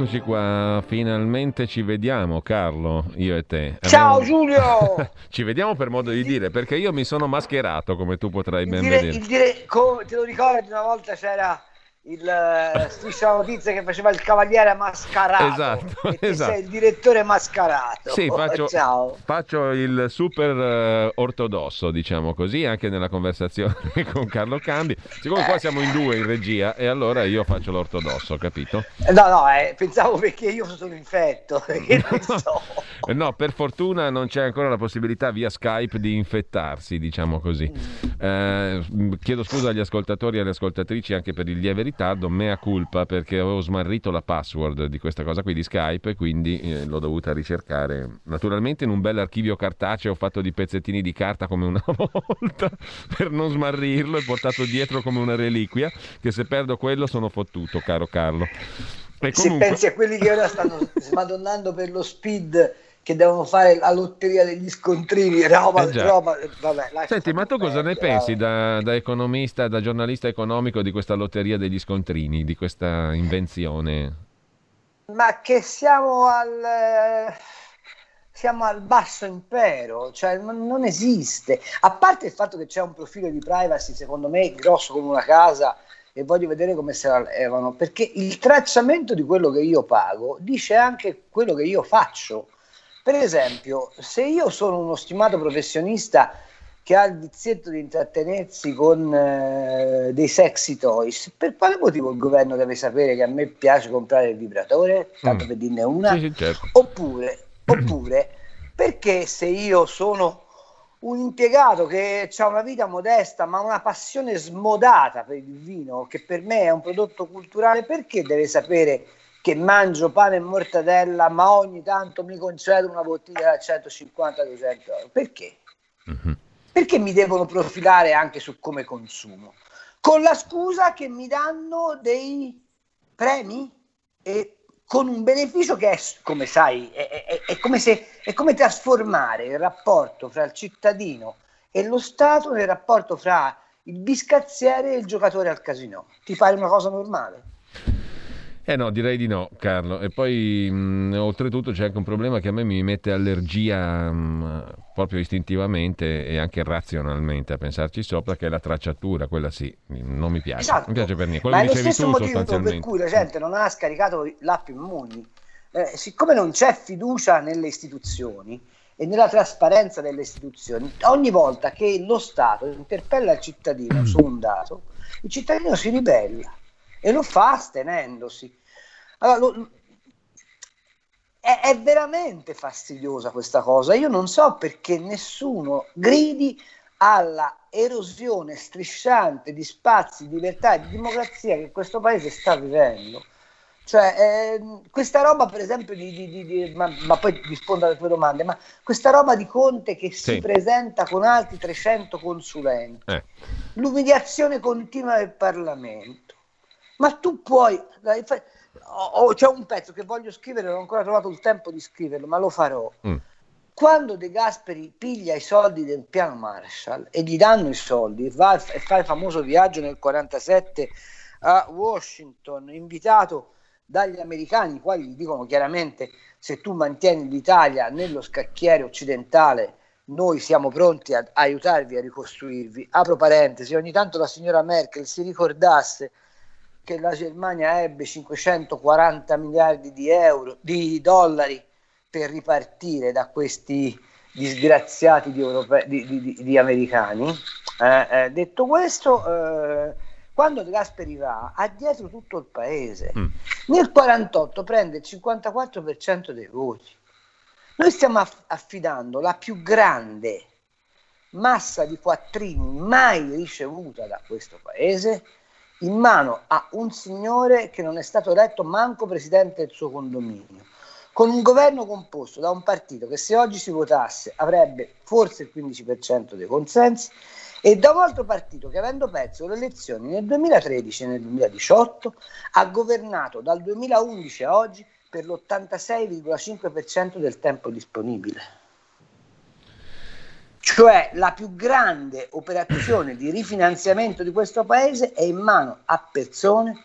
Eccoci qua, finalmente ci vediamo Carlo, io e te. Ciao. Giulio! ci vediamo per modo di dire, perché io mi sono mascherato come tu potrai ben dire, vedere. Il dire, come, te lo ricordi una volta c'era il uh, striscia notizia che faceva il cavaliere mascherato esatto, esatto. sei il direttore mascherato sì, faccio, faccio il super uh, ortodosso diciamo così anche nella conversazione con Carlo Cambi siccome qua siamo in due in regia e allora io faccio l'ortodosso capito? no no eh, pensavo perché io sono infetto so. no per fortuna non c'è ancora la possibilità via Skype di infettarsi diciamo così mm. eh, chiedo scusa agli ascoltatori e alle ascoltatrici anche per il lieve ritardo, mea culpa perché avevo smarrito la password di questa cosa qui di Skype e quindi eh, l'ho dovuta ricercare naturalmente in un bel archivio cartaceo fatto di pezzettini di carta come una volta per non smarrirlo e portato dietro come una reliquia che se perdo quello sono fottuto caro Carlo. E comunque... Se pensi a quelli che ora stanno smadonnando per lo speed che devono fare la lotteria degli scontrini, roba, eh roba vabbè, Senti, ma tu cosa ne pensi da, da, economista, da giornalista economico di questa lotteria degli scontrini, di questa invenzione? Ma che siamo al siamo al basso impero, cioè non esiste. A parte il fatto che c'è un profilo di privacy, secondo me, grosso come una casa, e voglio vedere come se la levano, perché il tracciamento di quello che io pago dice anche quello che io faccio. Per esempio, se io sono uno stimato professionista che ha il vizietto di intrattenersi con eh, dei sexy toys, per quale motivo il governo deve sapere che a me piace comprare il vibratore, tanto mm. per dirne una? Sì, sì, certo. oppure, oppure, perché se io sono un impiegato che ha una vita modesta ma una passione smodata per il vino, che per me è un prodotto culturale, perché deve sapere che mangio pane e mortadella, ma ogni tanto mi concedo una bottiglia da 150-200 euro. Perché? Uh-huh. Perché mi devono profilare anche su come consumo? Con la scusa che mi danno dei premi e con un beneficio che è, come sai, è, è, è, come se, è come trasformare il rapporto fra il cittadino e lo Stato nel rapporto fra il biscazziere e il giocatore al casino. Ti pare una cosa normale? Eh no, direi di no, Carlo. E poi mh, oltretutto c'è anche un problema che a me mi mette allergia mh, proprio istintivamente e anche razionalmente a pensarci sopra, che è la tracciatura, quella sì, non mi piace. Esatto. Non piace per niente. Quello Ma è lo stesso motivo per cui la gente non ha scaricato l'app Immuni. Eh, siccome non c'è fiducia nelle istituzioni e nella trasparenza delle istituzioni, ogni volta che lo Stato interpella il cittadino su un dato, il cittadino si ribella e lo fa astenendosi. Allora, lo, è, è, veramente fastidiosa questa cosa. Io non so perché nessuno gridi alla erosione strisciante di spazi, di libertà e di democrazia che questo paese sta vivendo. Cioè, eh, questa roba, per esempio, di, di, di, ma, ma, poi rispondo alle tue domande, ma questa roba di Conte che sì. si presenta con altri 300 consulenti, eh. l'umiliazione continua del Parlamento, ma tu puoi, oh, c'è un pezzo che voglio scrivere, non ho ancora trovato il tempo di scriverlo, ma lo farò. Mm. Quando De Gasperi piglia i soldi del piano Marshall e gli danno i soldi, va e fa il famoso viaggio nel 47 a Washington, invitato dagli americani, i quali gli dicono chiaramente se tu mantieni l'Italia nello scacchiere occidentale, noi siamo pronti ad aiutarvi a ricostruirvi. Apro parentesi, ogni tanto la signora Merkel si ricordasse che la Germania ebbe 540 miliardi di euro, di dollari per ripartire da questi disgraziati di, europe- di, di, di americani. Eh, eh, detto questo, eh, quando De Gasperi va, ha dietro tutto il paese. Mm. Nel 48 prende il 54% dei voti. Noi stiamo aff- affidando la più grande massa di quattrini mai ricevuta da questo paese in mano a un signore che non è stato eletto manco presidente del suo condominio, con un governo composto da un partito che se oggi si votasse avrebbe forse il 15% dei consensi e da un altro partito che avendo perso le elezioni nel 2013 e nel 2018 ha governato dal 2011 a oggi per l'86,5% del tempo disponibile. Cioè la più grande operazione di rifinanziamento di questo paese è in mano a persone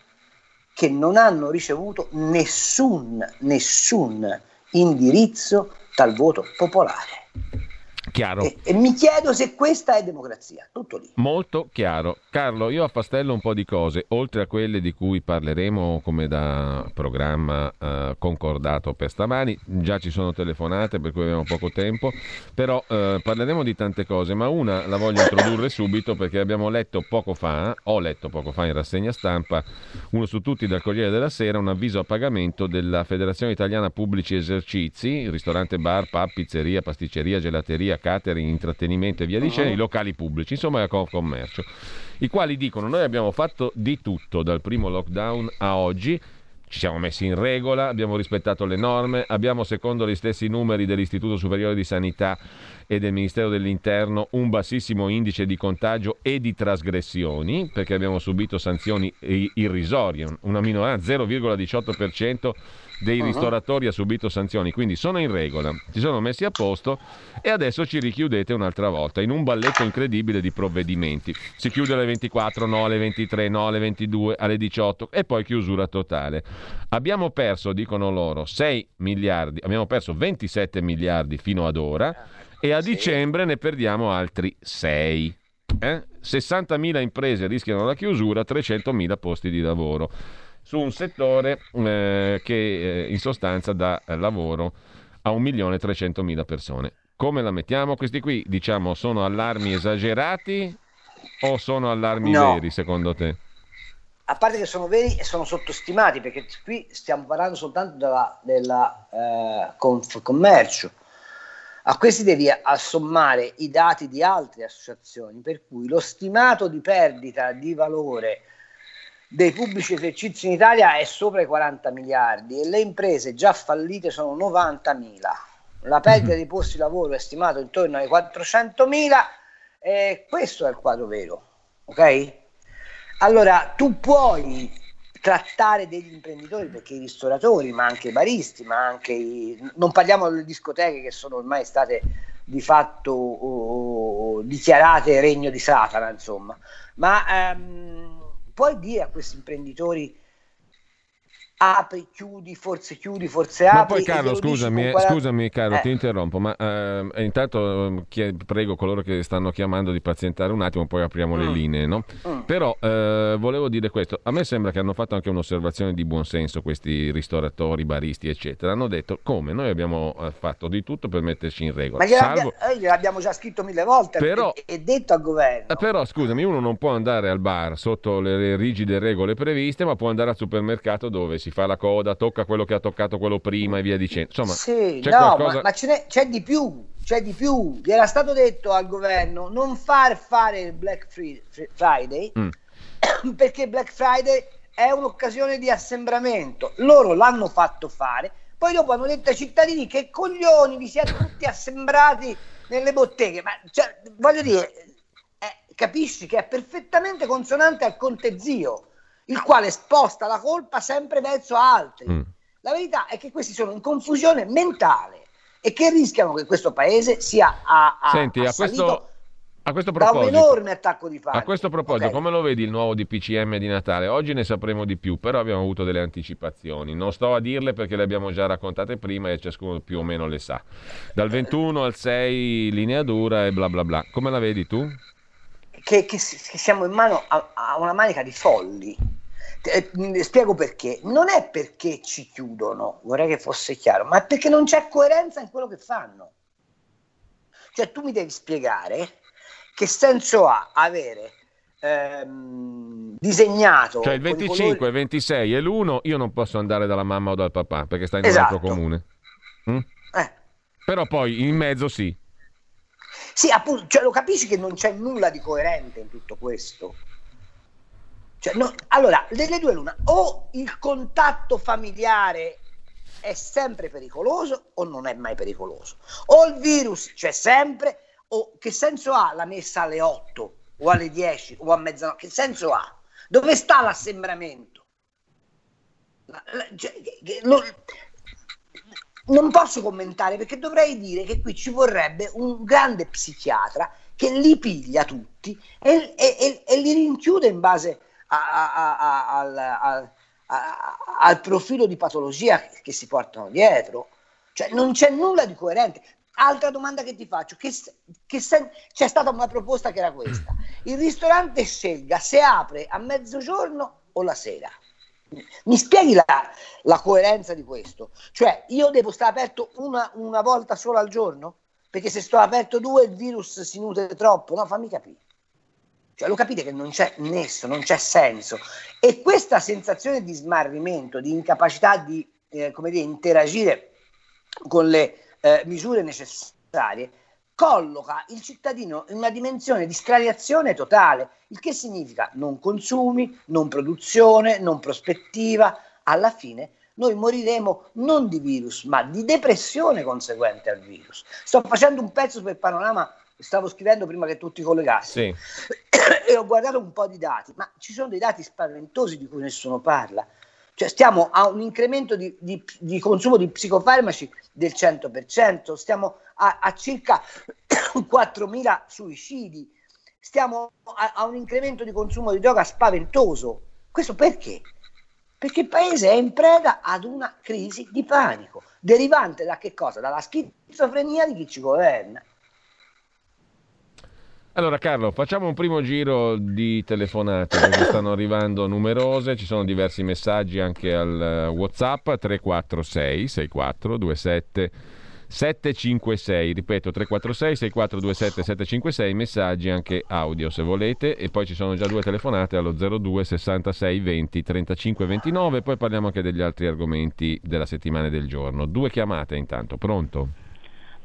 che non hanno ricevuto nessun, nessun indirizzo dal voto popolare. Chiaro. E, e, mi chiedo se questa è democrazia, tutto lì. Molto chiaro. Carlo, io affastello un po' di cose, oltre a quelle di cui parleremo come da programma eh, concordato per stamani, già ci sono telefonate per cui abbiamo poco tempo, però eh, parleremo di tante cose, ma una la voglio introdurre subito perché abbiamo letto poco fa, ho letto poco fa in rassegna stampa, uno su tutti dal Corriere della Sera, un avviso a pagamento della Federazione Italiana Pubblici Esercizi, ristorante, bar, pub, pizzeria, pasticceria, gelateria, catering, intrattenimento e via dicendo, uh-huh. i locali pubblici, insomma il commercio, i quali dicono noi abbiamo fatto di tutto dal primo lockdown a oggi, ci siamo messi in regola, abbiamo rispettato le norme, abbiamo secondo gli stessi numeri dell'Istituto Superiore di Sanità e del Ministero dell'Interno un bassissimo indice di contagio e di trasgressioni, perché abbiamo subito sanzioni irrisorie, una minoranza 0,18% dei uh-huh. ristoratori ha subito sanzioni, quindi sono in regola, si sono messi a posto e adesso ci richiudete un'altra volta in un balletto incredibile di provvedimenti. Si chiude alle 24, no alle 23, no alle 22, alle 18 e poi chiusura totale. Abbiamo perso, dicono loro, 6 miliardi, abbiamo perso 27 miliardi fino ad ora e a dicembre ne perdiamo altri 6. Eh? 60.000 imprese rischiano la chiusura, 300.000 posti di lavoro su un settore eh, che eh, in sostanza dà eh, lavoro a 1.300.000 persone. Come la mettiamo? Questi qui, diciamo, sono allarmi esagerati o sono allarmi no. veri secondo te? A parte che sono veri e sono sottostimati, perché qui stiamo parlando soltanto della, della eh, conf, commercio. A questi devi assommare i dati di altre associazioni, per cui lo stimato di perdita di valore dei pubblici esercizi in Italia è sopra i 40 miliardi e le imprese già fallite sono 90 mila. La perdita mm-hmm. di posti di lavoro è stimato intorno ai 400 mila e questo è il quadro vero. Ok? Allora tu puoi trattare degli imprenditori perché i ristoratori, ma anche i baristi, ma anche i... non parliamo delle discoteche che sono ormai state di fatto oh, dichiarate regno di Satana, insomma. Ma ehm, puoi dire a questi imprenditori apri, chiudi, forse chiudi, forse apri. Ma poi Carlo, scusami, 40... Eh, scusami Carlo, eh. ti interrompo, ma eh, intanto chied- prego coloro che stanno chiamando di pazientare un attimo, poi apriamo mm. le linee, no? Mm. Però eh, volevo dire questo, a me sembra che hanno fatto anche un'osservazione di buonsenso questi ristoratori, baristi, eccetera. Hanno detto come noi abbiamo eh, fatto di tutto per metterci in regola. Ma gliel'abbiamo, salvo... già scritto mille volte però, e, e detto al governo. Però scusami, uno non può andare al bar sotto le rigide regole previste, ma può andare al supermercato dove si fa la coda, tocca quello che ha toccato quello prima e via dicendo. Insomma, sì, c'è no, qualcosa... ma, ma c'è, di più, c'è di più. Gli era stato detto al governo non far fare il Black Friday mm. perché Black Friday è un'occasione di assembramento. Loro l'hanno fatto fare, poi dopo hanno detto ai cittadini che coglioni vi siete tutti assembrati nelle botteghe. Ma cioè, voglio dire, eh, capisci che è perfettamente consonante al Conte Zio il quale sposta la colpa sempre verso altri. Mm. La verità è che questi sono in confusione mentale e che rischiano che questo paese sia a, a, Senti, a questo, a questo proposito, da un enorme attacco di panico. A questo proposito, okay. come lo vedi il nuovo DPCM di Natale? Oggi ne sapremo di più, però abbiamo avuto delle anticipazioni. Non sto a dirle perché le abbiamo già raccontate prima e ciascuno più o meno le sa. Dal 21 al 6 linea dura e bla bla bla. Come la vedi tu? Che, che, che siamo in mano a, a una manica di folli eh, spiego perché. Non è perché ci chiudono, vorrei che fosse chiaro, ma perché non c'è coerenza in quello che fanno. Cioè tu mi devi spiegare che senso ha avere ehm, disegnato... Cioè il 25, colori... il 26 e l'1 io non posso andare dalla mamma o dal papà perché sta in esatto. un altro comune. Mm? Eh. Però poi in mezzo sì. Sì, appunto, cioè, lo capisci che non c'è nulla di coerente in tutto questo. Cioè, no, allora, delle due l'una, o il contatto familiare è sempre pericoloso o non è mai pericoloso? O il virus c'è sempre o che senso ha la messa alle 8 o alle 10 o a mezzanotte? Che senso ha? Dove sta l'assembramento? La, la, cioè, lo, non posso commentare perché dovrei dire che qui ci vorrebbe un grande psichiatra che li piglia tutti e, e, e li rinchiude in base a, a, a, al profilo di patologia che si portano dietro. Cioè non c'è nulla di coerente. Altra domanda che ti faccio, che, che sen- c'è stata una proposta che era questa. Il ristorante scelga se apre a mezzogiorno o la sera. Mi spieghi la, la coerenza di questo? Cioè io devo stare aperto una, una volta sola al giorno? Perché se sto aperto due il virus si nutre troppo, no? Fammi capire. Cioè, lo capite che non c'è nesso, non c'è senso. E questa sensazione di smarrimento, di incapacità di eh, come dire, interagire con le eh, misure necessarie, colloca il cittadino in una dimensione di straniazione totale, il che significa non consumi, non produzione, non prospettiva. Alla fine noi moriremo non di virus, ma di depressione conseguente al virus. Sto facendo un pezzo per Panorama stavo scrivendo prima che tu ti collegassi sì. e ho guardato un po' di dati, ma ci sono dei dati spaventosi di cui nessuno parla. Cioè stiamo a un incremento di, di, di consumo di psicofarmaci del 100%, stiamo a, a circa 4.000 suicidi, stiamo a, a un incremento di consumo di droga spaventoso. Questo perché? Perché il paese è in preda ad una crisi di panico, derivante da che cosa? Dalla schizofrenia di chi ci governa. Allora Carlo, facciamo un primo giro di telefonate perché stanno arrivando numerose, ci sono diversi messaggi anche al eh, Whatsapp 346 6427 756, ripeto 346 6427 756, messaggi anche audio se volete e poi ci sono già due telefonate allo 02 66 20 35 29, poi parliamo anche degli altri argomenti della settimana e del giorno. Due chiamate intanto, pronto?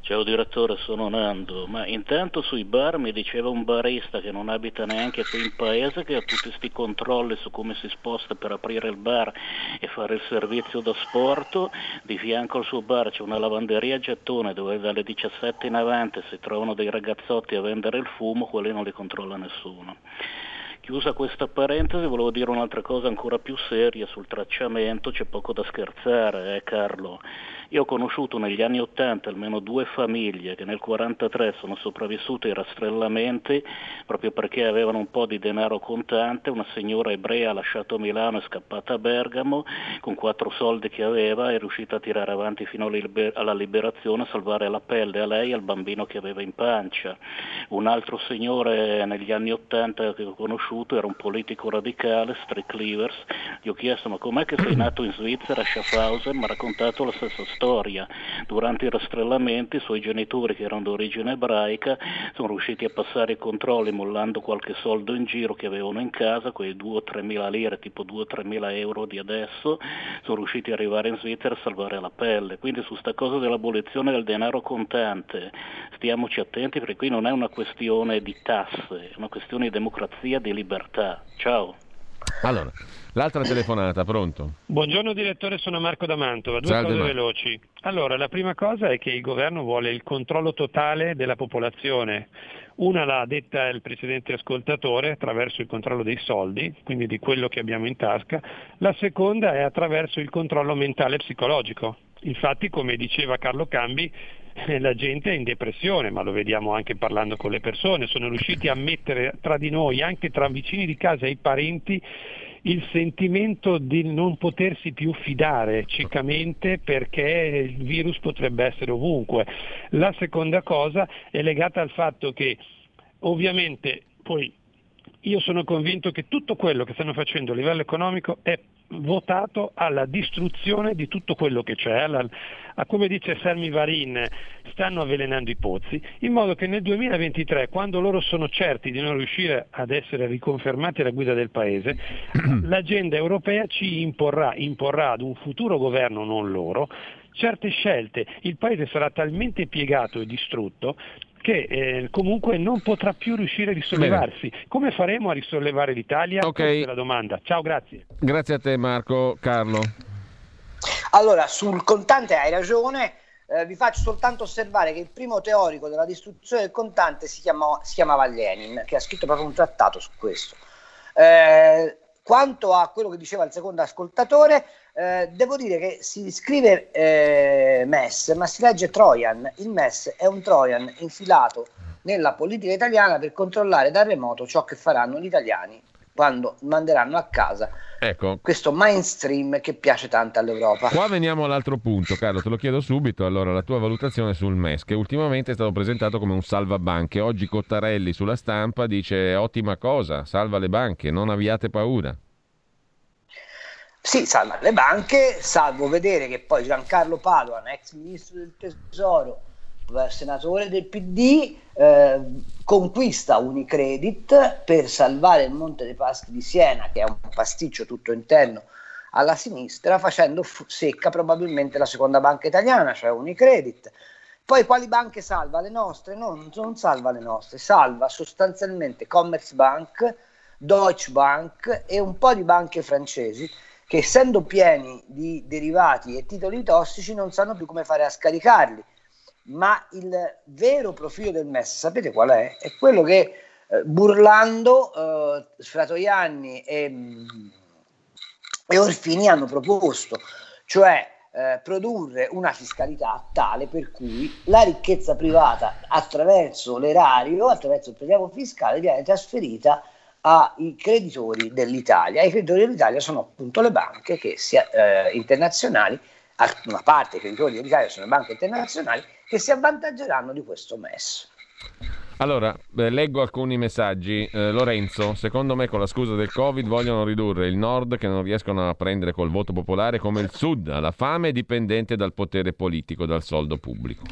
Ciao direttore, sono Nando, ma intanto sui bar mi diceva un barista che non abita neanche qui in paese che ha tutti questi controlli su come si sposta per aprire il bar e fare il servizio da sport, di fianco al suo bar c'è una lavanderia a gettone dove dalle 17 in avanti si trovano dei ragazzotti a vendere il fumo, quelli non li controlla nessuno. Chiusa questa parentesi, volevo dire un'altra cosa ancora più seria sul tracciamento, c'è poco da scherzare, eh Carlo. Io ho conosciuto negli anni Ottanta almeno due famiglie che nel 1943 sono sopravvissute ai rastrellamenti proprio perché avevano un po' di denaro contante, una signora ebrea ha lasciato Milano e scappata a Bergamo, con quattro soldi che aveva è riuscita a tirare avanti fino alla liberazione, a salvare la pelle a lei e al bambino che aveva in pancia. Un altro signore negli anni Ottanta che ho conosciuto era un politico radicale, Strick Cleavers, gli ho chiesto ma com'è che sei nato in Svizzera, a Schaffhausen, mi ha raccontato la stessa storia storia. Durante i rastrellamenti i suoi genitori, che erano d'origine ebraica, sono riusciti a passare i controlli mollando qualche soldo in giro che avevano in casa, quei 2 o 3 mila lire, tipo 2 o 3 mila euro di adesso, sono riusciti ad arrivare in Svizzera a salvare la pelle. Quindi su sta cosa dell'abolizione del denaro contante stiamoci attenti perché qui non è una questione di tasse, è una questione di democrazia, di libertà. Ciao. Allora, l'altra telefonata, pronto? Buongiorno direttore, sono Marco da Mantova. Due Salve cose Marco. veloci. Allora, la prima cosa è che il governo vuole il controllo totale della popolazione. Una l'ha detta il precedente ascoltatore attraverso il controllo dei soldi, quindi di quello che abbiamo in tasca. La seconda è attraverso il controllo mentale e psicologico. Infatti, come diceva Carlo Cambi, la gente è in depressione, ma lo vediamo anche parlando con le persone, sono riusciti a mettere tra di noi, anche tra vicini di casa e i parenti, il sentimento di non potersi più fidare ciecamente perché il virus potrebbe essere ovunque. La seconda cosa è legata al fatto che ovviamente poi io sono convinto che tutto quello che stanno facendo a livello economico è votato alla distruzione di tutto quello che c'è, alla, a come dice Selmi Varin, stanno avvelenando i pozzi, in modo che nel 2023, quando loro sono certi di non riuscire ad essere riconfermati alla guida del Paese, l'agenda europea ci imporrà, imporrà ad un futuro governo, non loro, certe scelte. Il Paese sarà talmente piegato e distrutto che eh, comunque non potrà più riuscire a risollevarsi. Bene. Come faremo a risollevare l'Italia? Okay. Questa è la domanda. Ciao, grazie. Grazie a te Marco. Carlo. Allora, sul contante hai ragione, eh, vi faccio soltanto osservare che il primo teorico della distruzione del contante si, chiamò, si chiamava Lenin, che ha scritto proprio un trattato su questo. Eh, quanto a quello che diceva il secondo ascoltatore, eh, devo dire che si scrive eh, MES, ma si legge Trojan. Il MES è un Trojan infilato nella politica italiana per controllare da remoto ciò che faranno gli italiani quando manderanno a casa ecco. questo mainstream che piace tanto all'Europa. Qua veniamo all'altro punto, Carlo, te lo chiedo subito. Allora, la tua valutazione sul MES, che ultimamente è stato presentato come un salva banche. Oggi Cottarelli sulla stampa dice ottima cosa, salva le banche, non abbiate paura. Sì, salva le banche, salvo vedere che poi Giancarlo Padoan, ex ministro del Tesoro, senatore del PD, eh, conquista Unicredit per salvare il Monte dei Paschi di Siena, che è un pasticcio tutto interno alla sinistra, facendo f- secca probabilmente la seconda banca italiana, cioè Unicredit. Poi quali banche salva? Le nostre? No, non salva le nostre, salva sostanzialmente Commerzbank, Deutsche Bank e un po' di banche francesi che essendo pieni di derivati e titoli tossici non sanno più come fare a scaricarli ma il vero profilo del MES, sapete qual è? È quello che eh, Burlando, eh, Sfratoianni e, e, Orfini hanno proposto, cioè eh, produrre una fiscalità tale per cui la ricchezza privata attraverso l'erario, attraverso il prelievo fiscale, viene trasferita ai creditori dell'Italia. I creditori dell'Italia sono appunto le banche che sia, eh, internazionali, una parte dei creditori dell'Italia sono le banche internazionali che si avvantaggeranno di questo MES. Allora, eh, leggo alcuni messaggi. Eh, Lorenzo, secondo me con la scusa del Covid vogliono ridurre il nord che non riescono a prendere col voto popolare come il sud, alla fame dipendente dal potere politico, dal soldo pubblico.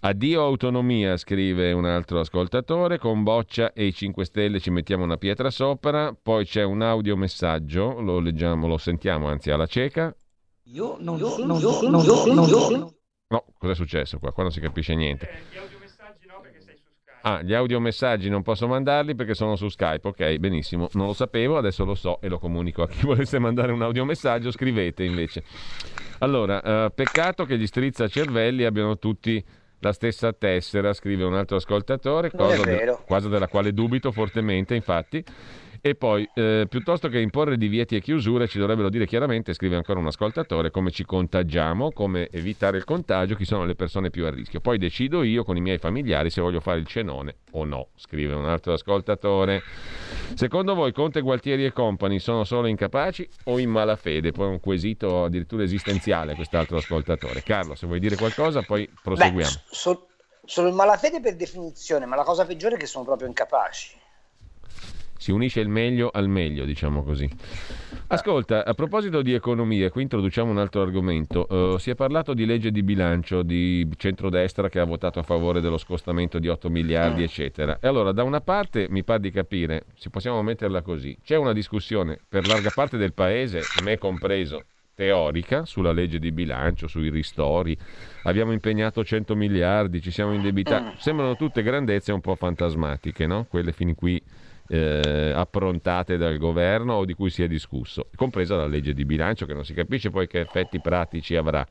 Addio autonomia, scrive un altro ascoltatore, con Boccia e i 5 Stelle ci mettiamo una pietra sopra, poi c'è un audiomessaggio, lo leggiamo, lo sentiamo anzi alla cieca. Io non sono, io, non sono, non sono. No, cos'è successo qua? Qua non si capisce niente. Eh, gli audiomessaggi no, perché sei su Skype. Ah, gli audiomessaggi non posso mandarli perché sono su Skype. Ok, benissimo. Non lo sapevo, adesso lo so e lo comunico a chi volesse mandare un audiomessaggio. Scrivete invece. Allora, eh, peccato che gli strizza cervelli abbiano tutti la stessa tessera, scrive un altro ascoltatore, cosa, de- cosa della quale dubito fortemente, infatti. E poi, eh, piuttosto che imporre divieti e chiusure, ci dovrebbero dire chiaramente, scrive ancora un ascoltatore, come ci contagiamo, come evitare il contagio, chi sono le persone più a rischio. Poi decido io con i miei familiari se voglio fare il cenone o no, scrive un altro ascoltatore. Secondo voi Conte, Gualtieri e compagni sono solo incapaci o in malafede? Poi un quesito addirittura esistenziale quest'altro ascoltatore. Carlo, se vuoi dire qualcosa, poi proseguiamo. Beh, so, sono in malafede per definizione, ma la cosa peggiore è che sono proprio incapaci si unisce il meglio al meglio, diciamo così. Ascolta, a proposito di economia, qui introduciamo un altro argomento. Uh, si è parlato di legge di bilancio di centrodestra che ha votato a favore dello scostamento di 8 miliardi, eccetera. E allora, da una parte, mi pare di capire, se possiamo metterla così, c'è una discussione per larga parte del paese, me compreso, teorica sulla legge di bilancio, sui ristori. Abbiamo impegnato 100 miliardi, ci siamo indebitati. Sembrano tutte grandezze un po' fantasmatiche, no? Quelle fin qui eh, approntate dal governo o di cui si è discusso, compresa la legge di bilancio che non si capisce poi che effetti pratici avrà.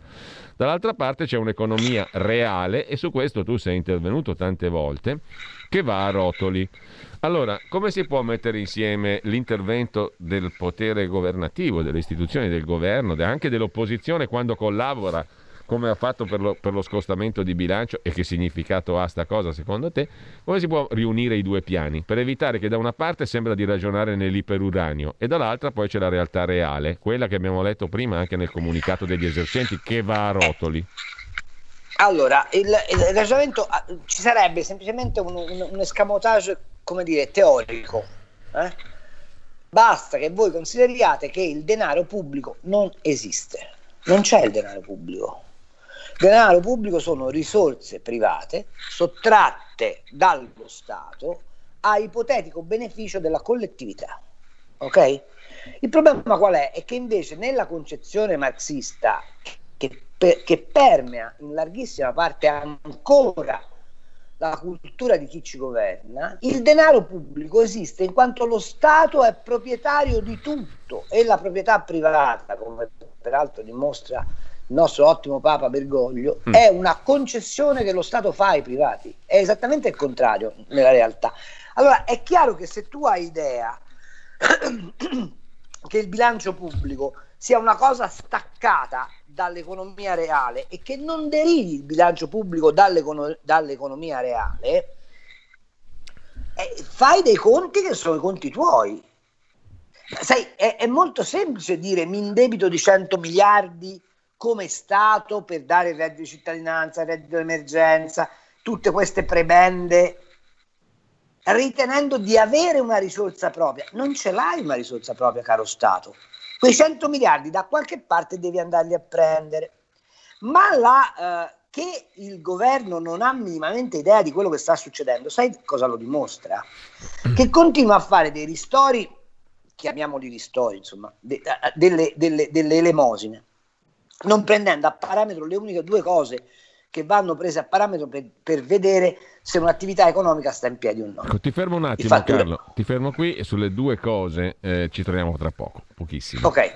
Dall'altra parte c'è un'economia reale e su questo tu sei intervenuto tante volte che va a rotoli. Allora, come si può mettere insieme l'intervento del potere governativo, delle istituzioni del governo, anche dell'opposizione quando collabora come ha fatto per lo, per lo, scostamento di bilancio e che significato ha sta cosa secondo te, come si può riunire i due piani per evitare che da una parte sembra di ragionare nell'iperuranio e dall'altra poi c'è la realtà reale, quella che abbiamo letto prima anche nel comunicato degli esercenti che va a rotoli? Allora, il, il ragionamento ah, ci sarebbe semplicemente un, un, un escamotage, come dire, teorico. Eh? Basta che voi consideriate che il denaro pubblico non esiste. Non c'è il denaro pubblico denaro pubblico sono risorse private sottratte dallo Stato a ipotetico beneficio della collettività. Ok? Il problema qual è? È che invece nella concezione marxista che, per, che permea in larghissima parte ancora la cultura di chi ci governa, il denaro pubblico esiste in quanto lo Stato è proprietario di tutto e la proprietà privata, come peraltro dimostra il nostro ottimo Papa Bergoglio, mm. è una concessione che lo Stato fa ai privati. È esattamente il contrario nella realtà. Allora è chiaro che se tu hai idea che il bilancio pubblico sia una cosa staccata dall'economia reale e che non derivi il bilancio pubblico dall'econo- dall'economia reale, eh, fai dei conti che sono i conti tuoi. Sai, è, è molto semplice dire mi indebito di 100 miliardi come Stato per dare il reddito di cittadinanza, il reddito di emergenza, tutte queste prebende, ritenendo di avere una risorsa propria. Non ce l'hai una risorsa propria, caro Stato. Quei 100 miliardi da qualche parte devi andarli a prendere. Ma la, eh, che il governo non ha minimamente idea di quello che sta succedendo, sai cosa lo dimostra? Che continua a fare dei ristori, chiamiamoli ristori, insomma, de, eh, delle, delle, delle elemosine, non prendendo a parametro le uniche due cose che vanno prese a parametro per, per, vedere se un'attività economica sta in piedi o no. Ecco, ti fermo un attimo, Infatti, Carlo. Ti fermo qui e sulle due cose eh, ci troviamo tra poco, pochissimo. Ok.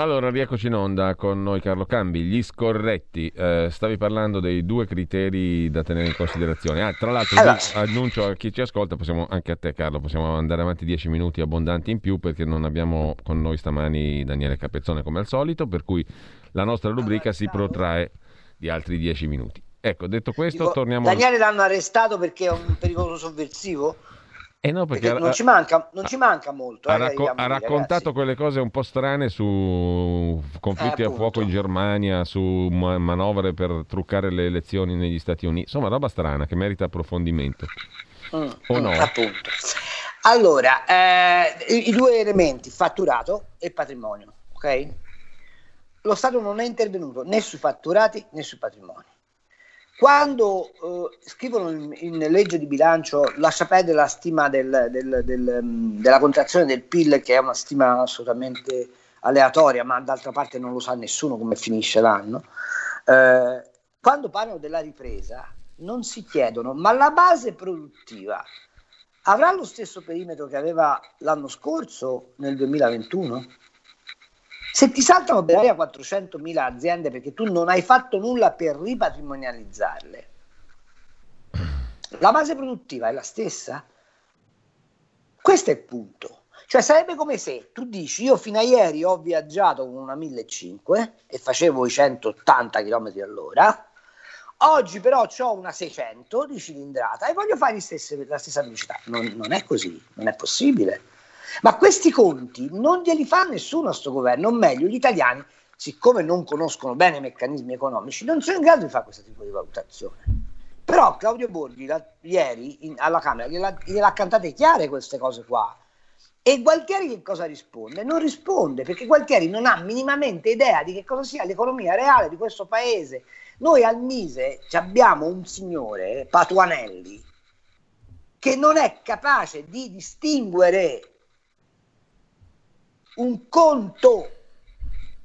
Allora, rieccoci in onda con noi Carlo Cambi, gli scorretti. Eh, stavi parlando dei due criteri da tenere in considerazione. Ah, tra l'altro, allora. annuncio a chi ci ascolta, possiamo, anche a te Carlo, possiamo andare avanti dieci minuti abbondanti in più perché non abbiamo con noi stamani Daniele Capezzone come al solito, per cui la nostra rubrica si protrae di altri dieci minuti. Ecco, detto questo, Dico, torniamo... Daniele l'hanno arrestato perché è un pericoloso sovversivo? Eh no, perché, perché non, ci manca, non, ci manca, molto. Ha, eh, racco- ha raccontato ragazzi. quelle cose un po' strane su conflitti eh, a fuoco in Germania, su manovre per truccare le elezioni negli Stati Uniti. Insomma, roba strana che merita approfondimento. Mm, o no? Appunto. Allora, eh, i, i due elementi, fatturato e patrimonio, ok? Lo Stato non è intervenuto né sui fatturati né sui patrimoni. Quando eh, scrivono in, in, legge di bilancio lascia perdere la stima del, del, del, mm, della contrazione del PIL, che è una stima assolutamente aleatoria, ma d'altra parte non lo sa nessuno come finisce l'anno, eh, quando parlano della ripresa non si chiedono, ma la base produttiva avrà lo stesso perimetro che aveva l'anno scorso nel 2021? Se ti saltano per aria 400.000 aziende perché tu non hai fatto nulla per ripatrimonializzarle, la base produttiva è la stessa? Questo è il punto. Cioè sarebbe come se tu dici io fino a ieri ho viaggiato con una 1500 e facevo i 180 km all'ora, oggi però ho una 600 di cilindrata e voglio fare stesse, la stessa velocità. Non, non è così, non è possibile. Ma questi conti non glieli fa nessuno a sto governo, o meglio, gli italiani, siccome non conoscono bene i meccanismi economici, non sono in grado di fare questo tipo di valutazione. Però Claudio Borghi la, ieri in, alla Camera gliela, gliela cantate chiare queste cose qua. E Gualtieri che cosa risponde? Non risponde perché Gualtieri non ha minimamente idea di che cosa sia l'economia reale di questo paese. Noi al Mise abbiamo un signore, Patuanelli, che non è capace di distinguere un conto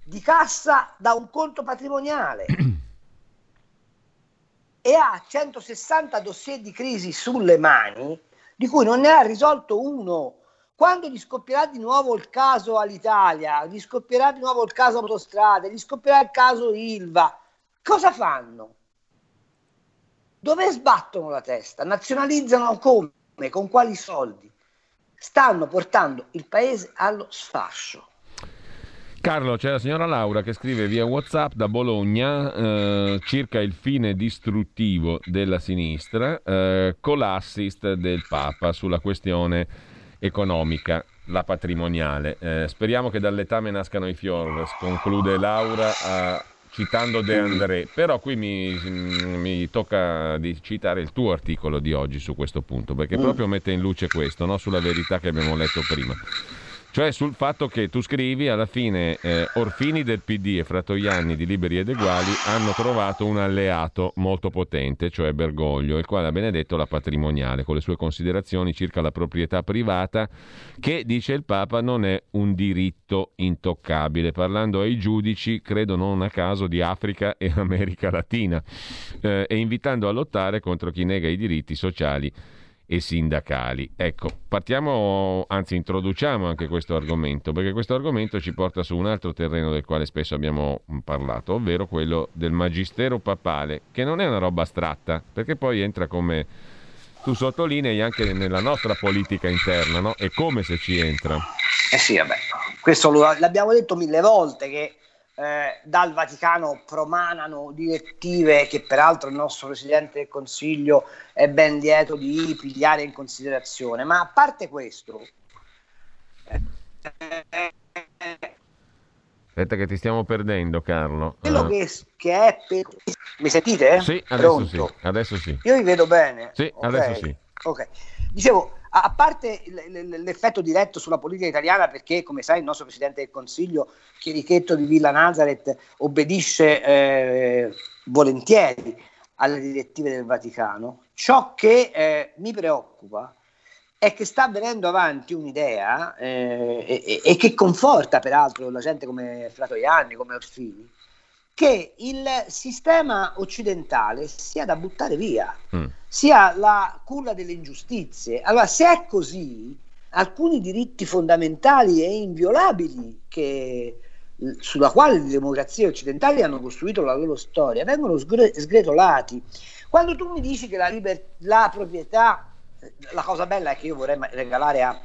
di cassa da un conto patrimoniale e ha 160 dossier di crisi sulle mani, di cui non ne ha risolto uno quando gli scoppierà di nuovo il caso all'Italia, gli scoppierà di nuovo il caso autostrade, gli scoppierà il caso Ilva, cosa fanno? Dove sbattono la testa? Nazionalizzano come? Con quali soldi? Stanno portando il paese allo sfascio. Carlo, c'è la signora Laura che scrive via WhatsApp da Bologna eh, circa il fine distruttivo della sinistra eh, con l'assist del Papa sulla questione economica, la patrimoniale. Eh, speriamo che dall'etame nascano i fiori, conclude Laura a, citando De André, però qui mi, mi, tocca di citare il tuo articolo di oggi su questo punto, perché mm. proprio mette in luce questo, no? sulla verità che abbiamo letto prima. Cioè sul fatto che tu scrivi alla fine eh, Orfini del PD e Fratoianni di Liberi ed Eguali hanno trovato un alleato molto potente, cioè Bergoglio, il quale ha benedetto la patrimoniale con le sue considerazioni circa la proprietà privata che, dice il Papa, non è un diritto intoccabile. Parlando ai giudici, credo non a caso, di Africa e America Latina eh, e invitando a lottare contro chi nega i diritti sociali e sindacali. Ecco, partiamo, anzi introduciamo anche questo argomento, perché questo argomento ci porta su un altro terreno del quale spesso abbiamo parlato, ovvero quello del magistero papale, che non è una roba astratta, perché poi entra come tu sottolinei anche nella nostra politica interna, no? È come se ci entra. Eh sì, vabbè, questo lo, l'abbiamo detto mille volte che eh, dal Vaticano promanano direttive che peraltro il nostro Presidente del Consiglio è ben lieto di pigliare in considerazione. Ma a parte questo... Eh, Aspetta che ti stiamo perdendo Carlo. Quello uh. che, che, è... Per... Mi sentite? Sì, adesso sì, adesso sì. Io vi vedo bene. Sì, okay. adesso sì. Ok. Dicevo, a parte l'effetto diretto sulla politica italiana, perché come sai il nostro Presidente del Consiglio, Chierichetto di Villa Nazareth, obbedisce eh, volentieri alle direttive del Vaticano, ciò che eh, mi preoccupa è che sta venendo avanti un'idea eh, e, e, che conforta peraltro la gente come Fratoianni, come Orfini, che il sistema occidentale sia da buttare via, mm. sia la culla delle ingiustizie. Allora, se è così, alcuni diritti fondamentali e inviolabili che, sulla quale le democrazie occidentali hanno costruito la loro storia vengono sgre- sgretolati. Quando tu mi dici che la, liber- la proprietà, la cosa bella è che io vorrei regalare a,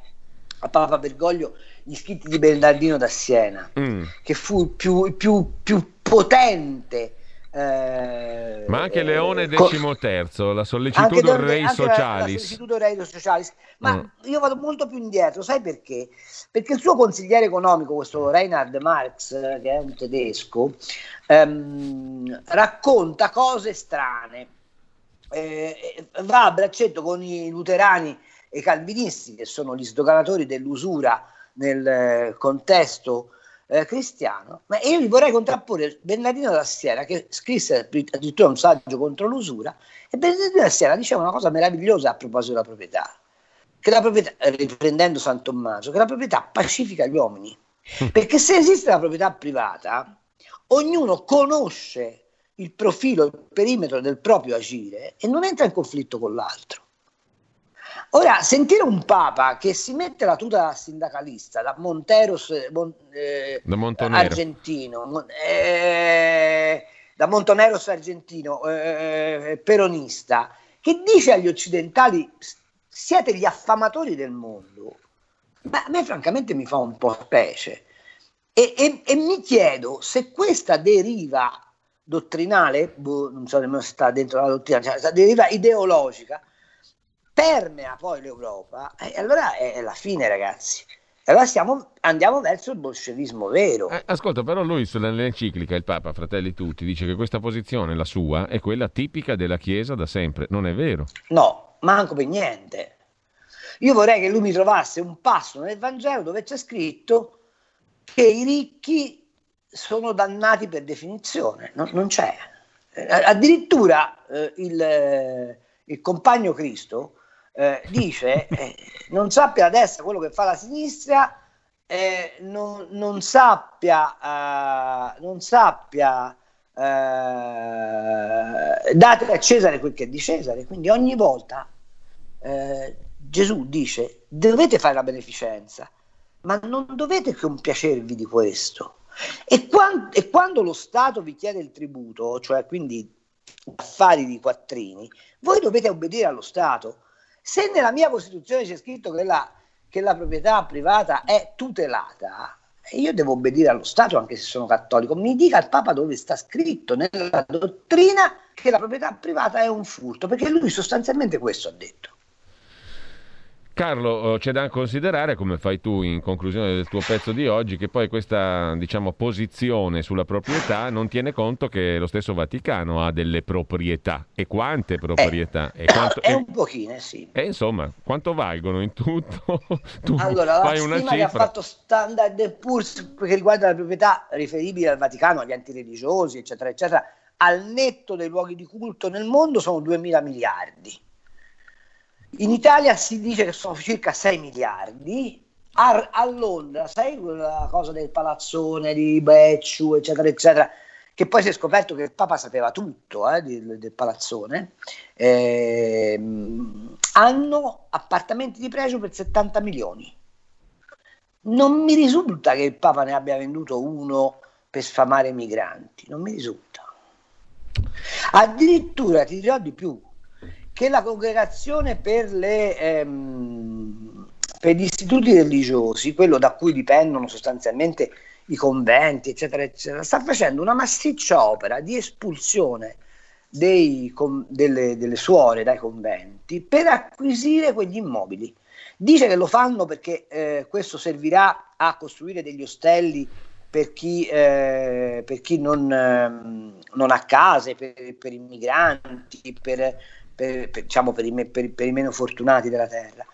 a Papa Bergoglio gli scritti di Bernardino da Siena, mm. che fu il più, più, più potente. Eh, ma anche Leone XIII, la sollecitudo Rei Socialis. La sollecitudo Rei Socialis. Ma mm. io vado molto più indietro, sai perché? Perché il suo consigliere economico, questo Reinhard Marx, che è un tedesco, ehm, racconta cose strane. Eh, va a braccetto con i luterani e i calvinisti, che sono gli sdoganatori dell'usura nel eh, contesto eh, cristiano, ma io vi vorrei contrapporre Bernardino da Siena che scrisse addirittura un saggio contro l'usura e Bernardino da Siena diceva una cosa meravigliosa a proposito della proprietà, che la proprietà, riprendendo San Tommaso, che la proprietà pacifica gli uomini, perché se esiste la proprietà privata, ognuno conosce il profilo, il perimetro del proprio agire e non entra in conflitto con l'altro. Ora, sentire un Papa che si mette la tuta sindacalista da Monteros mon, eh, da argentino, eh, da Montoneros argentino, eh, peronista, che dice agli occidentali siete gli affamatori del mondo, ma a me francamente mi fa un po' specie. E, e, e mi chiedo se questa deriva dottrinale, boh, non so nemmeno se sta dentro la dottrina, cioè, questa deriva ideologica, permea poi l'Europa, e allora è la fine, ragazzi. Allora stiamo, andiamo verso il bolscevismo vero. Eh, ascolta, però lui nell'enciclica, il Papa, fratelli tutti, dice che questa posizione, la sua, è quella tipica della Chiesa da sempre. Non è vero? No, manco per niente. Io vorrei che lui mi trovasse un passo nel Vangelo dove c'è scritto che i ricchi sono dannati per definizione. No, non c'è. Eh, addirittura eh, il, il compagno Cristo eh, dice eh, non sappia la destra quello che fa la sinistra, eh, non, non, sappia, eh, non sappia eh, date a Cesare quel che è di Cesare, quindi ogni volta Gesù dice dovete fare la beneficenza, ma non dovete compiacervi di questo. E quando, e quando lo Stato vi chiede il tributo, cioè quindi affari di quattrini, voi dovete obbedire allo Stato. Se nella mia Costituzione c'è scritto che la, che la proprietà privata è tutelata, io devo obbedire allo Stato anche se sono cattolico. Mi dica il Papa dove sta scritto nella dottrina che la proprietà privata è un furto, perché lui sostanzialmente questo ha detto. Carlo, eh, c'è da considerare, come fai tu in conclusione del tuo pezzo di oggi, che poi questa diciamo, posizione sulla proprietà non tiene conto che lo stesso Vaticano ha delle proprietà. E quante proprietà? Eh, e quanto, è un pochino, sì. E insomma, quanto valgono in tutto? tu allora, fai la una cifra... che ha fatto Standard Poor's che riguarda la proprietà riferibile al Vaticano, agli antireligiosi, eccetera, eccetera, al netto dei luoghi di culto nel mondo sono 2 mila miliardi in Italia si dice che sono circa 6 miliardi. A, a Londra, sai quella cosa del palazzone di Becciu, eccetera, eccetera, che poi si è scoperto che il Papa sapeva tutto eh, del, del, palazzone, eh, hanno appartamenti di pregio per 70 milioni. Non mi risulta che il Papa ne abbia venduto uno per sfamare i migranti, non mi risulta. Addirittura ti dirò di più, che la congregazione per, le, ehm, per gli istituti religiosi, quello da cui dipendono sostanzialmente i conventi, eccetera, eccetera, sta facendo una massiccia opera di espulsione dei, com, delle, delle suore dai conventi per acquisire quegli immobili. Dice che lo fanno perché eh, questo servirà a costruire degli ostelli per chi, eh, per chi non, eh, non, ha case, per, per i migranti, per, per, per, diciamo, per, i, per, i meno fortunati della terra.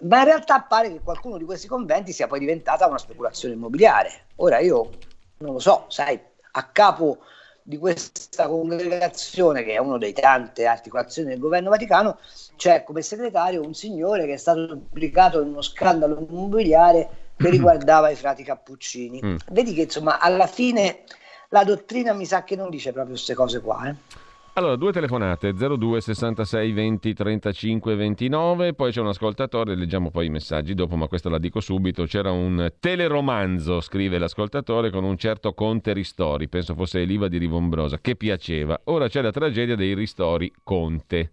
Ma in realtà pare che qualcuno di questi conventi sia poi diventata una speculazione immobiliare. Ora io non lo so, sai, a capo di questa congregazione, che è una delle tante articolazioni del governo vaticano, c'è come segretario un signore che è stato implicato in uno scandalo immobiliare che riguardava i frati cappuccini. Mm. Vedi che insomma alla fine la dottrina mi sa che non dice proprio queste cose qua. Eh. Allora, due telefonate 02 66 20 35 29, poi c'è un ascoltatore, leggiamo poi i messaggi dopo, ma questo la dico subito. C'era un teleromanzo, scrive l'ascoltatore, con un certo Conte Ristori, penso fosse Eliva di Rivombrosa, che piaceva. Ora c'è la tragedia dei Ristori Conte.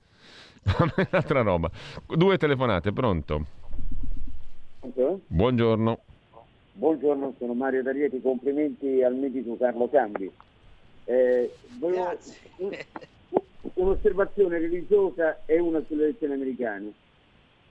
Altra roba. Due telefonate, pronto? Pronto? Buongiorno. Buongiorno, sono Mario D'Arieti, complimenti al medico Carlo Cambi. Eh, volevo, un, un'osservazione religiosa e una sulle elezioni americane.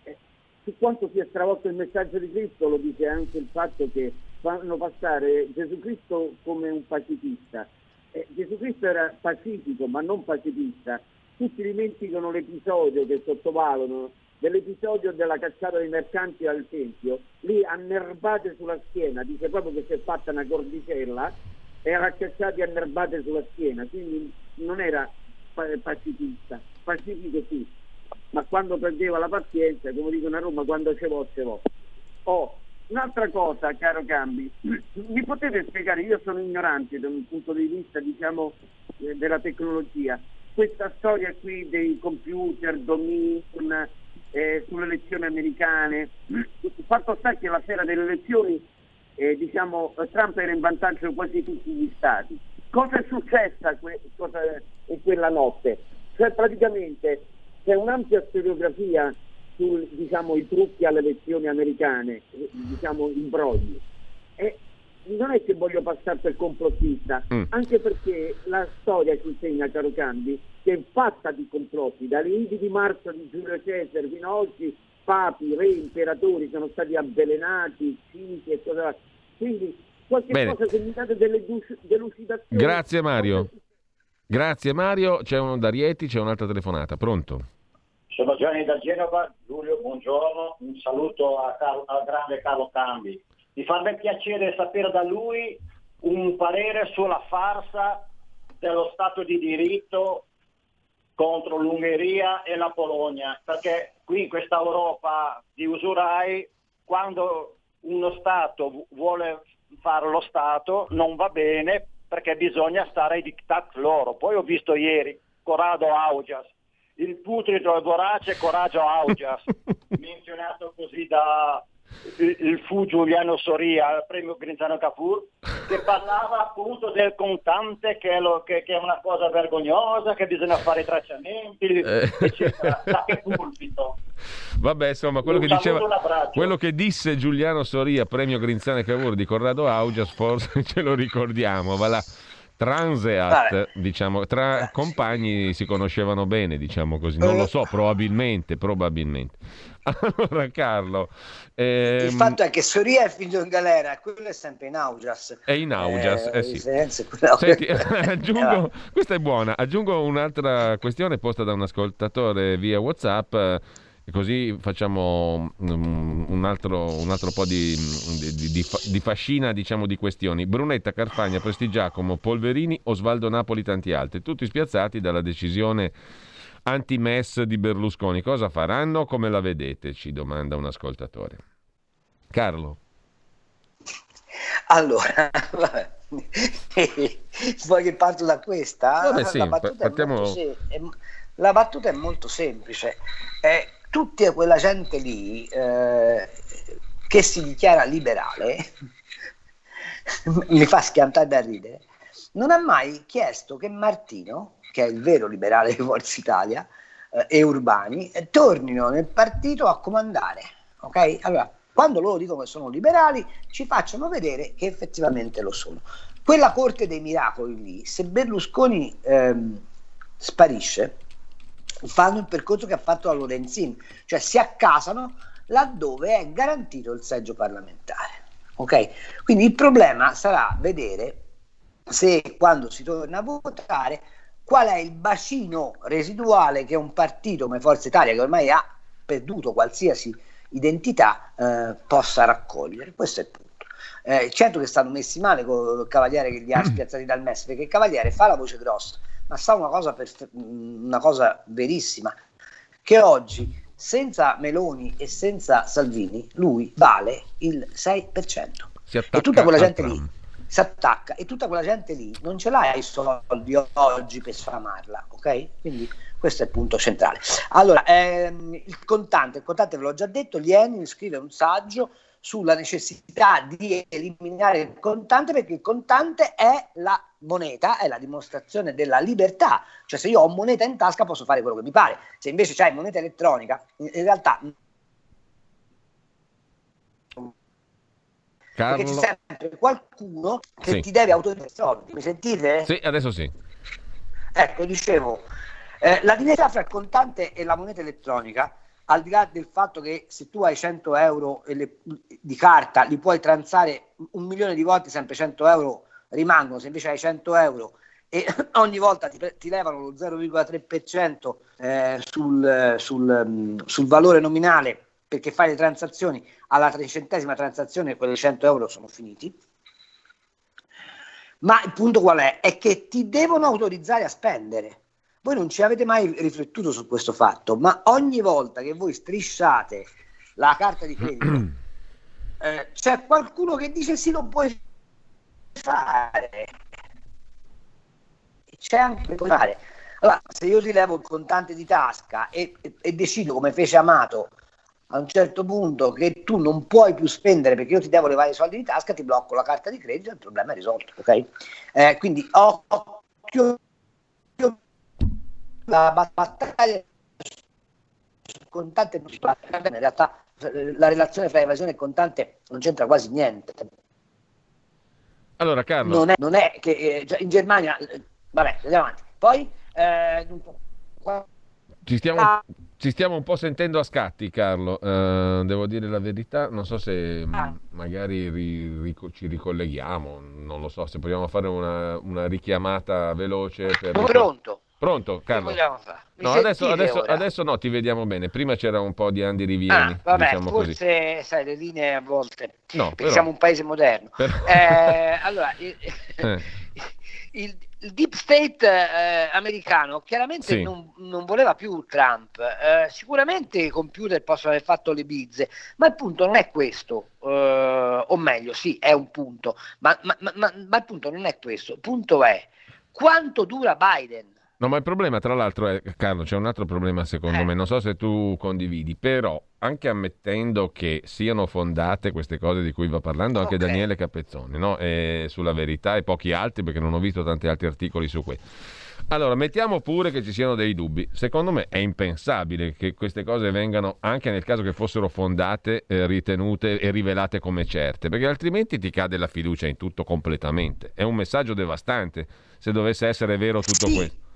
Eh, su quanto sia stravolto il messaggio di Cristo lo dice anche il fatto che fanno passare Gesù Cristo come un pacifista. Eh, Gesù Cristo era pacifico ma non pacifista. Tutti dimenticano l'episodio che sottovalutano dell'episodio della cacciata dei mercanti al Tempio, lì annerbate sulla schiena, dice proprio che si è fatta una cordicella era cacciati a nerbate sulla schiena, quindi non era pacifista, pacifico sì, ma quando perdeva la pazienza, come dicono a Roma, quando ce l'ho, ce l'ho. Oh, un'altra cosa, caro Cambi, mi potete spiegare, io sono ignorante da un punto di vista, diciamo, eh, della tecnologia, questa storia qui dei computer, Dominion, eh, sulle elezioni americane, il fatto sta che la sera delle elezioni eh, diciamo, Trump era in vantaggio quasi tutti gli stati. Cosa è successa que- cosa, in quella notte? Cioè praticamente c'è un'ampia storiografia sui diciamo, trucchi alle elezioni americane, eh, diciamo imbrogli. E non è che voglio passare per complottista, mm. anche perché la storia ci insegna, caro Cambi, che è fatta di complotti, dalle Idi di marzo di Giulio Cesare fino ad oggi papi, re, imperatori sono stati avvelenati, uccisi e cose Quindi qualche Bene. cosa che mi date delle delucidazioni. Grazie Mario. Grazie Mario, c'è un D'Arieti, c'è un'altra telefonata, pronto? Sono Gianni da Genova, Giulio, buongiorno, un saluto a Carlo, al grande Carlo Cambi. Mi farebbe piacere sapere da lui un parere sulla farsa dello Stato di diritto contro l'Ungheria e la Polonia, perché qui in questa Europa di usurai, quando uno Stato vuole fare lo Stato non va bene perché bisogna stare ai diktat loro. Poi ho visto ieri Corrado Augias, il putrido e vorace coraggio Augias, menzionato così da il fu Giuliano Soria al premio Grinzano Cafur che parlava appunto del contante che è, lo, che, che è, una cosa vergognosa che bisogna fare i tracciamenti eh. eccetera. Da che pulpito. Vabbè insomma quello che, diceva, quello che disse Giuliano Soria premio Grinzano Cavour di Corrado Augias forse ce lo ricordiamo va là Transeat, diciamo, tra compagni si conoscevano bene, diciamo così. Non lo so, probabilmente, probabilmente. Allora, Carlo. Ehm... Il fatto è che Soria è finito in galera, quello è sempre in Augias. È in Augias, eh, eh sì. Senti, aggiungo, questa è buona. Aggiungo un'altra questione posta da un ascoltatore via WhatsApp così facciamo um, un, altro, un, altro, po' di, di, di, di, fascina diciamo, di questioni. Brunetta, Carfagna, Prestigiacomo, Polverini, Osvaldo Napoli, tanti altri, tutti spiazzati dalla decisione anti-MES di Berlusconi. Cosa faranno? Come la vedete? Ci domanda un ascoltatore. Carlo. Allora, vuoi che parto da questa? Vabbè, sì, la, battuta partiamo... sem- la, battuta è molto semplice. Eh, tutta quella gente lì eh, che si dichiara liberale mi fa schiantare da ridere non ha mai chiesto che Martino che è il vero liberale di Forza Italia eh, e Urbani eh, tornino nel partito a comandare ok? Allora quando loro dicono che sono liberali ci facciano vedere che effettivamente lo sono. Quella corte dei miracoli lì se Berlusconi ehm, sparisce fanno il percorso che ha fatto la Lorenzin, cioè si accasano laddove è garantito il seggio parlamentare. Ok? Quindi il problema sarà vedere se quando si torna a votare qual è il bacino residuale che un partito come Forza Italia, che ormai ha perduto qualsiasi identità, eh, possa raccogliere. Questo è il punto. Eh, certo che stanno messi male con il Cavaliere che li ha spiazzati dal MES, perché il Cavaliere fa la voce grossa, ma sa una cosa, perfe- una cosa verissima, che oggi senza Meloni e senza Salvini lui vale il 6%. e tutta quella gente lì si attacca e tutta quella gente lì non ce l'ha i soldi oggi per sfamarla, ok? Quindi questo è il punto centrale. Allora, ehm, il contante, il contante ve l'ho già detto, Lenin scrive un saggio sulla necessità di eliminare il contante perché il contante è la moneta, è la dimostrazione della libertà, cioè se io ho moneta in tasca posso fare quello che mi pare, se invece c'hai moneta elettronica, in realtà Carlo... perché c'è sempre qualcuno che sì. ti deve autorizzare soldi, mi sentite? Sì, adesso sì. Ecco, dicevo, eh, la differenza fra il contante e la moneta elettronica al di là del fatto che se tu hai 100 euro le, di carta li puoi transare un milione di volte, sempre 100 euro rimangono, se invece hai 100 euro e ogni volta ti, ti levano lo 0,3% eh, sul, sul, mm, sul, valore nominale perché fai le transazioni alla trecentesima transazione quelle 100 euro sono finiti. Ma il punto qual è? È che ti devono autorizzare a spendere. Voi non ci avete mai riflettuto su questo fatto, ma ogni volta che voi strisciate la carta di credito, eh, c'è qualcuno che dice sì, lo puoi fare. C'è anche puoi fare. Allora, se io ti levo il contante di tasca e, e, e decido, come fece Amato, a un certo punto che tu non puoi più spendere perché io ti devo levare i soldi di tasca, ti blocco la carta di credito e il problema è risolto. Ok? Eh, quindi occhio la battaglia sul contante non si parla in realtà la relazione fra evasione e contante non c'entra quasi niente. Allora, Carlo. Non è, non è che eh, in Germania, eh, vabbè, andiamo avanti. Poi, eh, ci stiamo. Ci stiamo, un po' sentendo a scatti, Carlo. Uh, devo dire la verità. Non so se ah. magari ri, ri, ci ricolleghiamo. Non lo so se proviamo fare una, una richiamata veloce. Per... Pronto. Pronto, Carlo? No, adesso, adesso, adesso, no, ti vediamo bene. Prima c'era un po' di Andy Rivieni. Ah, vabbè, diciamo forse così. sai, le linee a volte. No, però... siamo un paese moderno. Però... Eh, allora, eh. Il, il, deep state eh, americano chiaramente sì. non, non, voleva più Trump. Eh, sicuramente i computer possono aver fatto le bizze, ma il punto non è questo. Eh, o meglio, sì, è un punto, ma, ma, ma, ma il punto non è questo. Il punto è quanto dura Biden No, ma il problema, tra l'altro, è, Carlo, c'è un altro problema secondo eh. me, non so se tu condividi, però anche ammettendo che siano fondate queste cose di cui va parlando anche okay. Daniele Capezzone, no? sulla verità e pochi altri, perché non ho visto tanti altri articoli su questo. Allora, mettiamo pure che ci siano dei dubbi. Secondo me è impensabile che queste cose vengano, anche nel caso che fossero fondate, eh, ritenute e rivelate come certe, perché altrimenti ti cade la fiducia in tutto completamente. È un messaggio devastante se dovesse essere vero tutto sì. questo.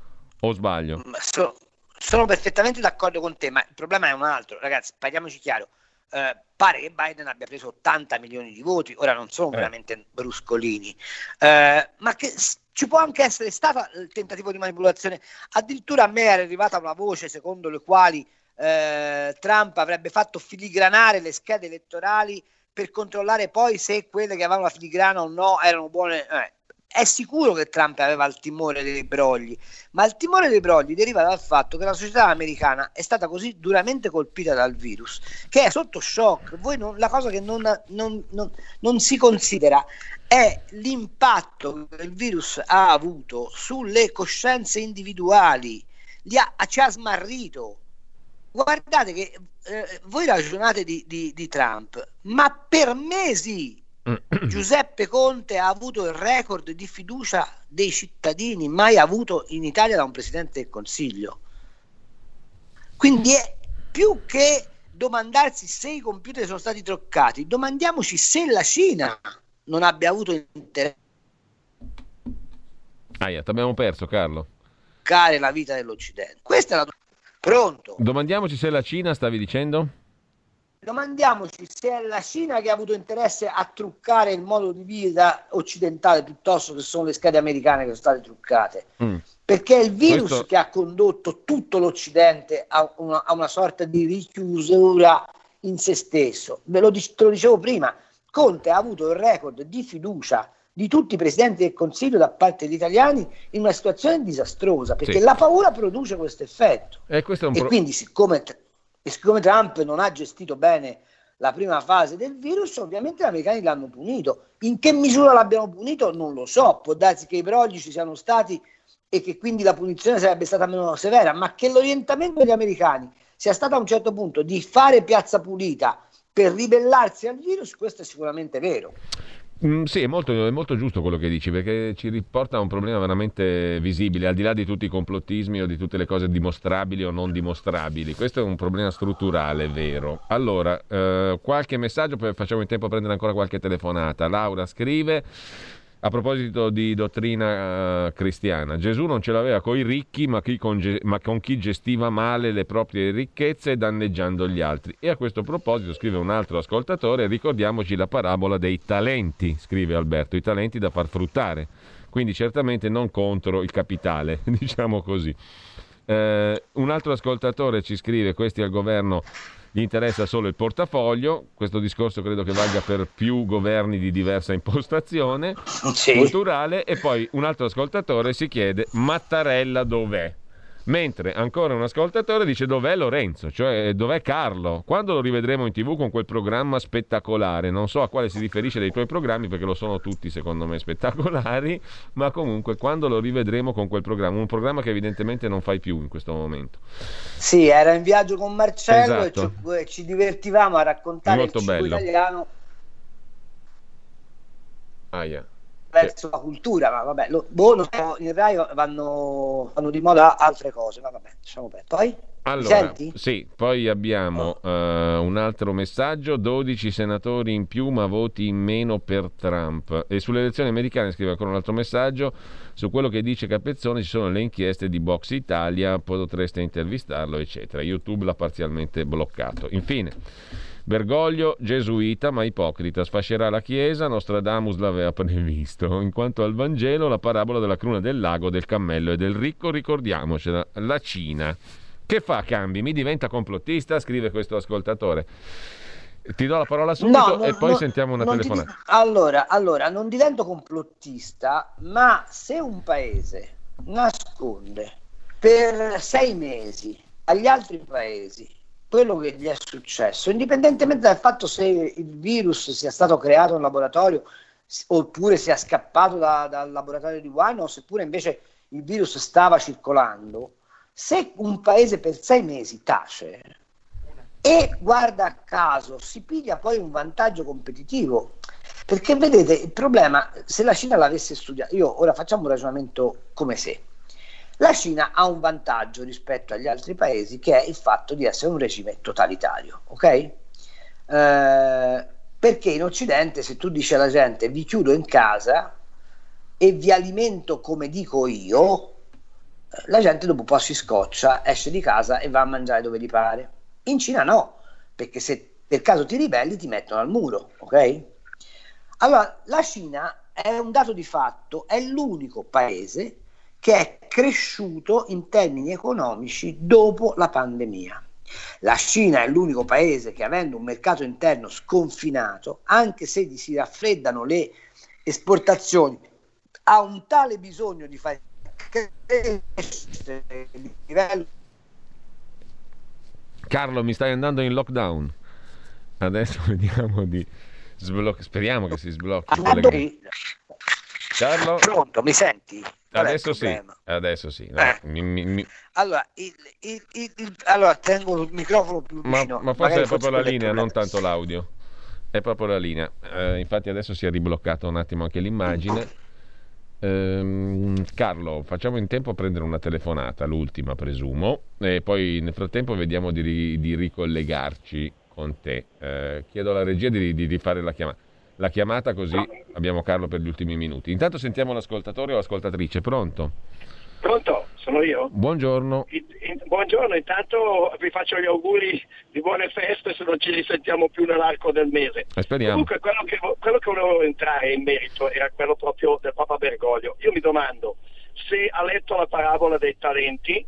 O sbaglio? So, sono perfettamente d'accordo con te, ma il problema è un altro. Ragazzi, parliamoci chiaro. Eh, pare che Biden abbia preso 80 milioni di voti, ora non sono eh. veramente bruscolini, eh, ma che ci può anche essere stato il tentativo di manipolazione. Addirittura a me era arrivata una voce secondo le quali eh, Trump avrebbe fatto filigranare le schede elettorali per controllare poi se quelle che avevano la filigrana o no erano buone. Eh, è sicuro che Trump aveva il timore dei brogli, ma il timore dei brogli deriva dal fatto che la società americana è stata così duramente colpita dal virus che è sotto shock. Voi non, la cosa che non, non, non, si considera è l'impatto che il virus ha avuto sulle coscienze individuali, ha, ci ha smarrito. Guardate che eh, voi ragionate di, di, di Trump, ma per mesi Giuseppe Conte ha avuto il record di fiducia dei cittadini mai avuto in Italia da un presidente del Consiglio. Quindi è più che domandarsi se i computer sono stati troccati, domandiamoci se la Cina non abbia avuto interesse. Aia, ti abbiamo perso Carlo. Care la vita dell'Occidente. Questa è la Pronto. Domandiamoci se la Cina, stavi dicendo? Domandiamoci se è la Cina che ha avuto interesse a truccare il modo di vita occidentale piuttosto che sono le schede americane che sono state truccate. Mm. Perché è il virus Questo... che ha condotto tutto l'Occidente a una, a una sorta di richiusura in se stesso. Ve lo, te lo dicevo prima, Conte ha avuto il record di fiducia di tutti i presidenti del Consiglio da parte degli italiani in una situazione disastrosa, perché sì. la paura produce questo effetto. E, questo e quindi siccome e siccome Trump non ha gestito bene la prima fase del virus, ovviamente gli americani l'hanno punito. In che misura l'abbiano punito non lo so, può darsi che i brogli ci siano stati e che quindi la punizione sarebbe stata meno severa, ma che l'orientamento degli americani sia stato a un certo punto di fare piazza pulita per ribellarsi al virus, questo è sicuramente vero. Mm, sì, è molto, è molto, giusto quello che dici perché ci riporta a un problema veramente visibile, al di là di tutti i complottismi o di tutte le cose dimostrabili o non dimostrabili. Questo è un problema strutturale, vero. Allora, eh, qualche messaggio, poi facciamo in tempo a prendere ancora qualche telefonata. Laura scrive. A proposito di dottrina uh, cristiana, Gesù non ce l'aveva con i ricchi, ma, con, ma con chi gestiva male le proprie ricchezze danneggiando gli altri. E a questo proposito, scrive un altro ascoltatore, ricordiamoci la parabola dei talenti, scrive Alberto, i talenti da far fruttare. Quindi certamente non contro il capitale, diciamo così. Uh, un altro ascoltatore ci scrive, questi al governo gli interessa solo il portafoglio, questo discorso credo che valga per più governi di diversa impostazione sì. culturale e poi un altro ascoltatore si chiede Mattarella dov'è? Mentre ancora un ascoltatore dice dov'è Lorenzo, cioè dov'è Carlo? Quando lo rivedremo in tv con quel programma spettacolare? Non so a quale si riferisce dei tuoi programmi perché lo sono tutti secondo me spettacolari, ma comunque quando lo rivedremo con quel programma, un programma che evidentemente non fai più in questo momento. Sì, era in viaggio con Marcello esatto. e ci, ci, divertivamo a raccontare Molto il bello. italiano. Ah, yeah verso la cultura, ma vabbè, lo, boh, lo, in Rai vanno, vanno, di moda altre cose, ma vabbè, lasciamo perdere. Poi? Allora, sì, poi abbiamo uh, un altro messaggio, 12 senatori in più ma voti in meno per Trump. E sulle elezioni americane scrive ancora un altro messaggio, su quello che dice Capezzone ci sono le inchieste di Box Italia, potreste intervistarlo, eccetera. YouTube l'ha parzialmente bloccato. Infine... Bergoglio, gesuita ma ipocrita, sfascerà la Chiesa, Nostradamus l'aveva previsto. In quanto al Vangelo, la parabola della cruna del lago, del cammello e del ricco, ricordiamocela, la Cina. Che fa Cambi? Mi diventa complottista? Scrive questo ascoltatore. Ti do la parola subito no, e poi no, sentiamo una telefonata. Ti... Allora, allora, non divento complottista, ma se un paese nasconde per sei mesi agli altri paesi quello che gli è successo, indipendentemente dal fatto se il virus sia stato creato in laboratorio oppure sia scappato da, dal laboratorio di Wuhan o seppure invece il virus stava circolando, se un paese per sei mesi tace e guarda caso si piglia poi un vantaggio competitivo, perché vedete il problema, se la Cina l'avesse studiato, io ora facciamo un ragionamento come se. La Cina ha un vantaggio rispetto agli altri paesi che è il fatto di essere un regime totalitario, ok? Eh, perché in Occidente se tu dici alla gente vi chiudo in casa e vi alimento come dico io, la gente dopo un po' si scoccia, esce di casa e va a mangiare dove gli pare. In Cina no, perché se per caso ti ribelli ti mettono al muro, ok? Allora, la Cina è un dato di fatto, è l'unico paese che è cresciuto in termini economici dopo la pandemia. La Cina è l'unico paese che avendo un mercato interno sconfinato, anche se gli si raffreddano le esportazioni, ha un tale bisogno di fare crescere il livello. Carlo, mi stai andando in lockdown. Adesso vediamo di sbloccare. Speriamo che si sblocchi. Carlo? Pronto, mi senti? adesso sì, adesso sì. No, eh. mi, mi. Allora, il, il, il, allora, tengo il microfono più vicino. Ma, ma forse è proprio la linea, non tanto l'audio. È proprio la linea. Eh, infatti adesso si è ribloccato un attimo anche l'immagine. Ehm, Carlo, facciamo in tempo a prendere una telefonata, l'ultima presumo, e poi nel frattempo vediamo di, di ricollegarci con te. Eh, chiedo alla regia di, di, di fare la chiamata la chiamata così abbiamo Carlo per gli ultimi minuti. Intanto sentiamo l'ascoltatore o l'ascoltatrice, pronto? Pronto, sono io. Buongiorno. Buongiorno, intanto vi faccio gli auguri di buone feste se non ci risentiamo più nell'arco del mese. Eh, speriamo. Comunque quello che, quello che volevo entrare in merito era quello proprio del Papa Bergoglio. Io mi domando se ha letto la parabola dei talenti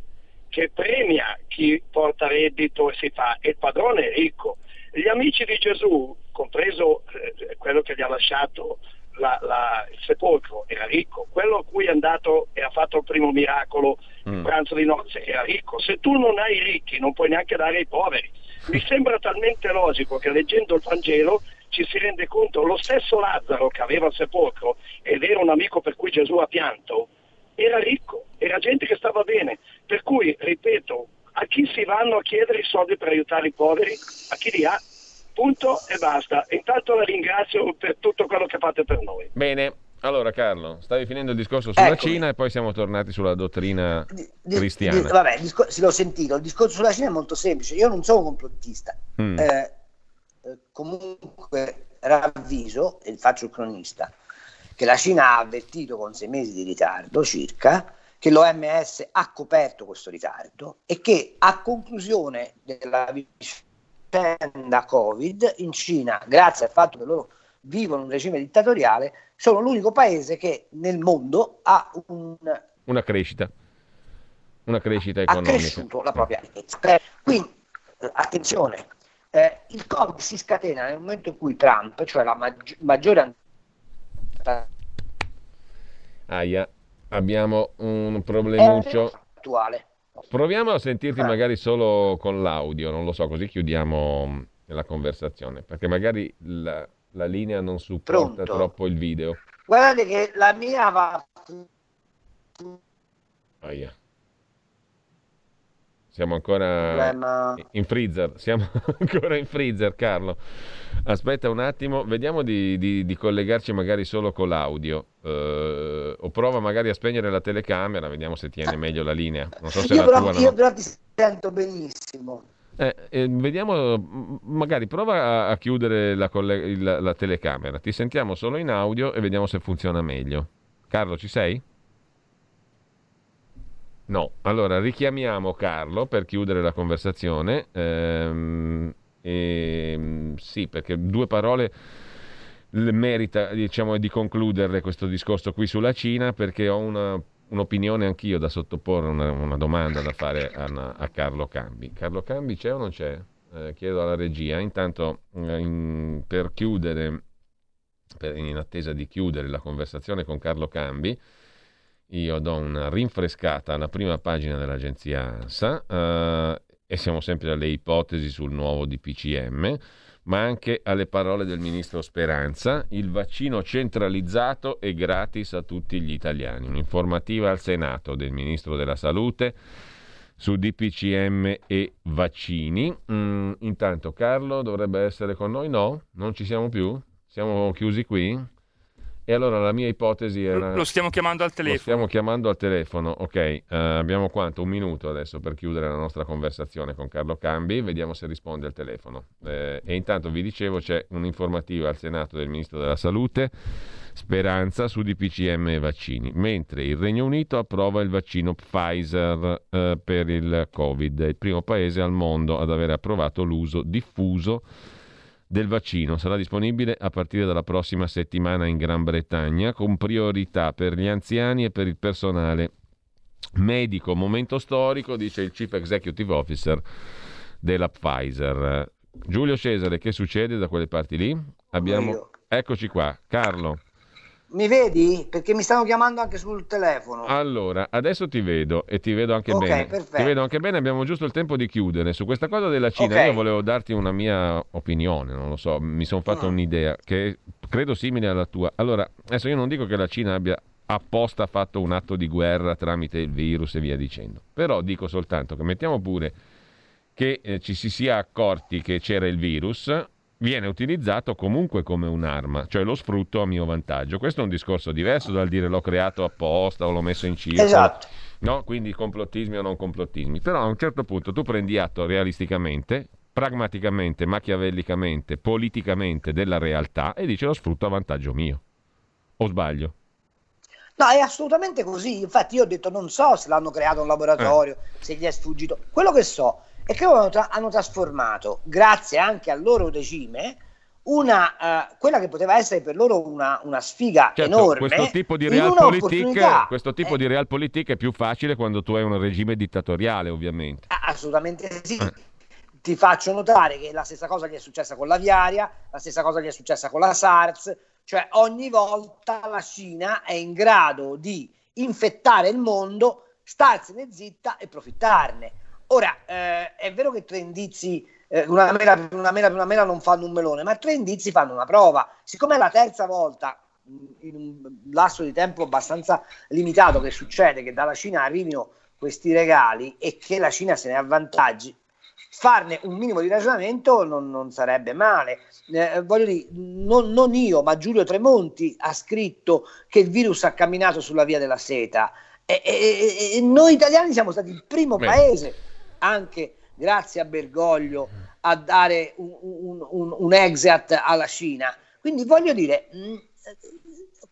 che premia chi porta reddito e si fa, e il padrone è ricco. Gli amici di Gesù, compreso eh, quello che gli ha lasciato la, la, il sepolcro, era ricco, quello a cui è andato e ha fatto il primo miracolo, il mm. pranzo di nozze, era ricco. Se tu non hai i ricchi non puoi neanche dare ai poveri. Mi sembra talmente logico che leggendo il Vangelo ci si rende conto, lo stesso Lazzaro che aveva il sepolcro ed era un amico per cui Gesù ha pianto, era ricco, era gente che stava bene. Per cui, ripeto, a chi si vanno a chiedere i soldi per aiutare i poveri? A chi li ha? Punto e basta. Intanto la ringrazio per tutto quello che fate per noi. Bene, allora Carlo, stavi finendo il discorso sulla Eccomi. Cina e poi siamo tornati sulla dottrina di, cristiana. Di, vabbè, discor- sì, l'ho sentito, il discorso sulla Cina è molto semplice, io non sono complottista, mm. eh, eh comunque ravviso, e faccio il cronista, che la Cina ha avvertito con sei mesi di ritardo circa che l'OMS ha coperto questo ritardo e che a conclusione della vicenda Covid in Cina, grazie al fatto che loro vivono un regime dittatoriale, sono l'unico paese che nel mondo ha un, una crescita, una crescita economica. Ha cresciuto la propria ricchezza. Quindi, attenzione, eh, il Covid si scatena nel momento in cui Trump, cioè la maggi- maggiore Aia, abbiamo un problemuccio. Attuale. Proviamo a sentirti magari solo con l'audio, non lo so, così chiudiamo la conversazione, perché magari la, la linea non supporta Pronto. troppo il video. Guardate che la mia va... Aia. Siamo ancora in freezer, siamo ancora in freezer Carlo. Aspetta un attimo, vediamo di, di, di collegarci magari solo con l'audio. Uh, o prova magari a spegnere la telecamera, vediamo se tiene meglio la linea. Non so se io, però, tua, io no. però ti sento benissimo. Eh, eh, vediamo, magari prova a, a chiudere la, coll- la, la telecamera. Ti sentiamo solo in audio e vediamo se funziona meglio. Carlo, ci sei? No, allora richiamiamo Carlo per chiudere la conversazione. Ehm, e, sì, perché due parole merita diciamo, di concluderle questo discorso qui sulla Cina perché ho una, un'opinione anch'io da sottoporre, una, una domanda da fare a, a, Carlo Cambi. Carlo Cambi c'è o non c'è? Eh, chiedo alla regia. Intanto eh, in, per chiudere, per, in attesa di chiudere la conversazione con Carlo Cambi, io do una rinfrescata alla prima pagina dell'agenzia ANSA eh, e siamo sempre alle ipotesi sul nuovo DPCM. ma anche alle parole del ministro Speranza, il vaccino centralizzato e gratis a tutti gli italiani. Un'informativa al Senato del ministro della Salute su DPCM e vaccini. Mm, intanto Carlo dovrebbe essere con noi? No? Non ci siamo più? Siamo chiusi qui? E allora la mia ipotesi era... Lo stiamo chiamando al telefono. Lo stiamo chiamando al telefono, ok. Uh, abbiamo quanto? Un minuto adesso per chiudere la nostra conversazione con Carlo Cambi. Vediamo se risponde al telefono. Eh, e intanto vi dicevo c'è un'informativa al Senato del Ministro della Salute, Speranza, su DPCM e vaccini. Mentre il Regno Unito approva il vaccino Pfizer eh, per il Covid. Il primo paese al mondo ad aver approvato l'uso diffuso del vaccino sarà disponibile a partire dalla prossima settimana in Gran Bretagna con priorità per gli anziani e per il personale medico. Momento storico, dice il Chief Executive Officer della Pfizer. Giulio Cesare, che succede da quelle parti lì? Abbiamo... Eccoci qua, Carlo. Mi vedi? Perché mi stanno chiamando anche sul telefono. Allora, adesso ti vedo e ti vedo anche okay, bene. Perfetto. Ti vedo anche bene, abbiamo giusto il tempo di chiudere. Su questa cosa della Cina okay. io volevo darti una mia opinione, non lo so, mi sono fatto no. un'idea che credo simile alla tua. Allora, adesso io non dico che la Cina abbia apposta fatto un atto di guerra tramite il virus e via dicendo, però dico soltanto che mettiamo pure che eh, ci si sia accorti che c'era il virus, viene utilizzato comunque come un'arma, cioè lo sfrutto a mio vantaggio. Questo è un discorso diverso dal dire l'ho creato apposta o l'ho messo in circolo. Esatto. No? Quindi complottismi o non complottismi. Però a un certo punto tu prendi atto realisticamente, pragmaticamente, machiavellicamente, politicamente della realtà e dici lo sfrutto a vantaggio mio. O sbaglio? No, è assolutamente così. Infatti io ho detto non so se l'hanno creato un laboratorio, eh. se gli è sfuggito. Quello che so e che hanno, tra- hanno trasformato, grazie anche al loro regime, una, uh, quella che poteva essere per loro una, una sfiga certo, enorme. Questo tipo di realpolitik questo tipo eh. di realpolitik è più facile quando tu hai un regime dittatoriale, ovviamente. Assolutamente sì. Eh. Ti faccio notare che la stessa cosa gli è successa con l'aviaria, la stessa cosa gli è successa con la SARS, cioè ogni volta la Cina è in grado di infettare il mondo, starsene zitta e profittarne. Ora, eh, è vero che tre indizi, eh, una, mela una mela una mela non fanno un melone, ma tre indizi fanno una prova. Siccome è la terza volta in un lasso di tempo abbastanza limitato che succede che dalla Cina arrivino questi regali e che la Cina se ne avvantaggi, farne un minimo di ragionamento non, non sarebbe male. Eh, voglio dire, non, non, io, ma Giulio Tremonti ha scritto che il virus ha camminato sulla via della seta e, e, e noi italiani siamo stati il primo Beh. paese anche grazie a Bergoglio a dare un, un, un, un exit alla Cina. Quindi voglio dire, mh,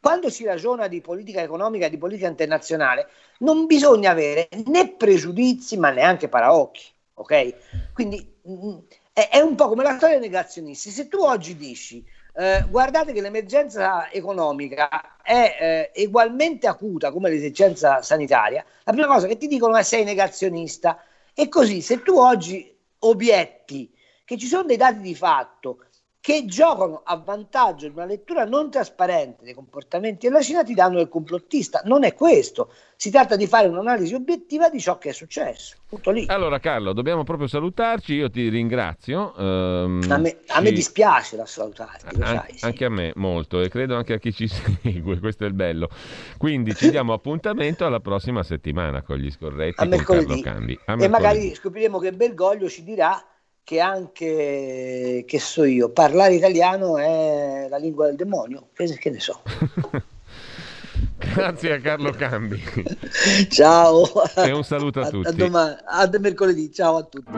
quando si ragiona di politica economica e di politica internazionale, non bisogna avere né pregiudizi ma neanche paraocchi. Ok? Quindi mh, è, è, un po' come la storia dei negazionisti. Se tu oggi dici eh, guardate che l'emergenza economica è eh, ugualmente acuta come l'esigenza sanitaria, la prima cosa che ti dicono è sei negazionista e così, se tu oggi obietti che ci sono dei dati di fatto che giocano a vantaggio di una lettura non trasparente dei comportamenti della Cina, ti danno il complottista. Non è questo. Si tratta di fare un'analisi obiettiva di ciò che è successo. Tutto lì. Allora, Carlo, dobbiamo proprio salutarci. Io ti ringrazio. Um, a, me, a ci... me, dispiace da salutarti. An- sai, sì. Anche a me molto, e credo anche a chi ci segue. Questo è il bello. Quindi ci diamo appuntamento alla prossima settimana con gli scorretti. A mercoledì. Cambi. A mercoledì. E magari scopriremo che Bergoglio ci dirà che anche, che so io, parlare italiano è la lingua del demonio, che, che ne so. Grazie a Carlo Cambi. Ciao. E un saluto a, a tutti. A, domani, a mercoledì, ciao a tutti.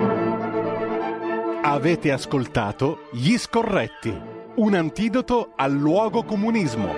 Avete ascoltato Gli Scorretti, un antidoto al luogo comunismo.